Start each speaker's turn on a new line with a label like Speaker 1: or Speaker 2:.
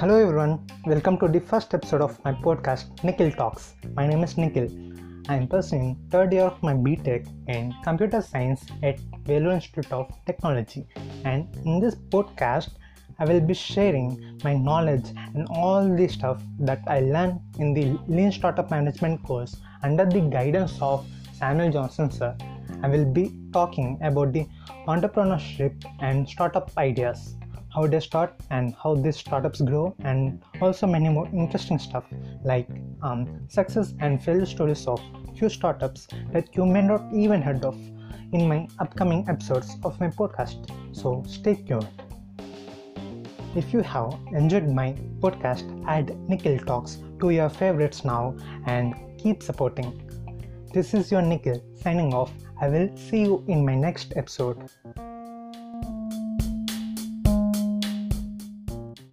Speaker 1: Hello everyone, welcome to the first episode of my podcast Nikhil Talks. My name is Nikhil. I am pursuing third year of my BTech in Computer Science at Vellore Institute of Technology. And in this podcast, I will be sharing my knowledge and all the stuff that I learned in the Lean Startup Management course under the guidance of Samuel Johnson sir. I will be talking about the entrepreneurship and startup ideas how they start and how these startups grow and also many more interesting stuff like um, success and failure stories of few startups that you may not even heard of in my upcoming episodes of my podcast. So stay tuned. If you have enjoyed my podcast add Nikhil Talks to your favorites now and keep supporting. This is your Nikhil signing off. I will see you in my next episode